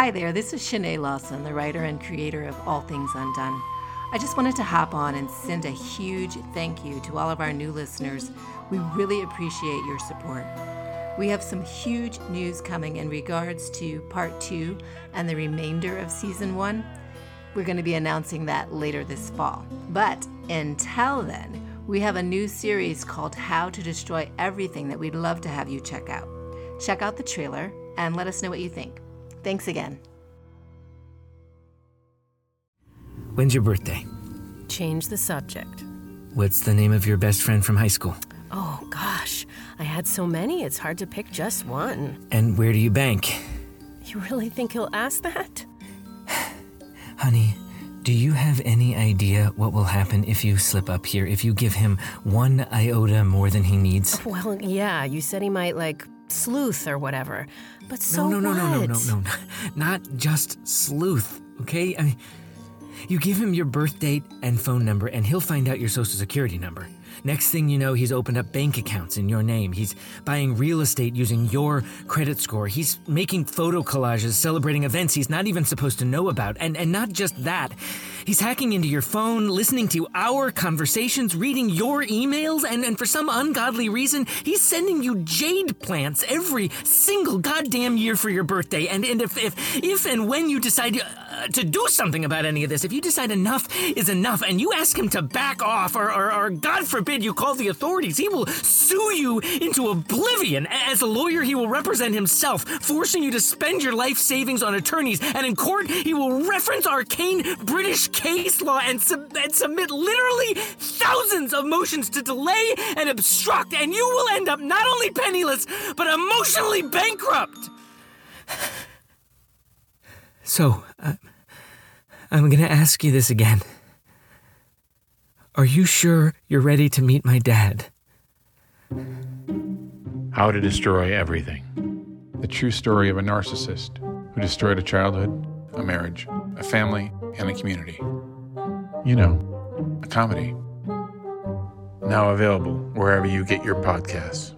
Hi there, this is Shanae Lawson, the writer and creator of All Things Undone. I just wanted to hop on and send a huge thank you to all of our new listeners. We really appreciate your support. We have some huge news coming in regards to part two and the remainder of season one. We're going to be announcing that later this fall. But until then, we have a new series called How to Destroy Everything that we'd love to have you check out. Check out the trailer and let us know what you think. Thanks again. When's your birthday? Change the subject. What's the name of your best friend from high school? Oh, gosh. I had so many, it's hard to pick just one. And where do you bank? You really think he'll ask that? Honey, do you have any idea what will happen if you slip up here, if you give him one iota more than he needs? Well, yeah, you said he might, like, sleuth or whatever. But so no, no, no, no, no, no, no, no. Not just sleuth, okay? I mean, you give him your birth date and phone number, and he'll find out your social security number. Next thing you know, he's opened up bank accounts in your name. He's buying real estate using your credit score. He's making photo collages celebrating events he's not even supposed to know about. And, and not just that, he's hacking into your phone, listening to our conversations, reading your emails, and, and for some ungodly reason, he's sending you jade plants every single goddamn year for your birthday. And, and if, if, if and when you decide to do something about any of this, if you decide enough is enough and you ask him to back off, or, or, or God forbid you call the authorities, he will sue you into oblivion. As a lawyer, he will represent himself, forcing you to spend your life savings on attorneys, and in court, he will reference arcane British case law and, sub- and submit literally thousands of motions to delay and obstruct, and you will end up not only penniless, but emotionally bankrupt. So, uh, I'm gonna ask you this again. Are you sure you're ready to meet my dad? How to Destroy Everything. The true story of a narcissist who destroyed a childhood, a marriage, a family, and a community. You know, a comedy. Now available wherever you get your podcasts.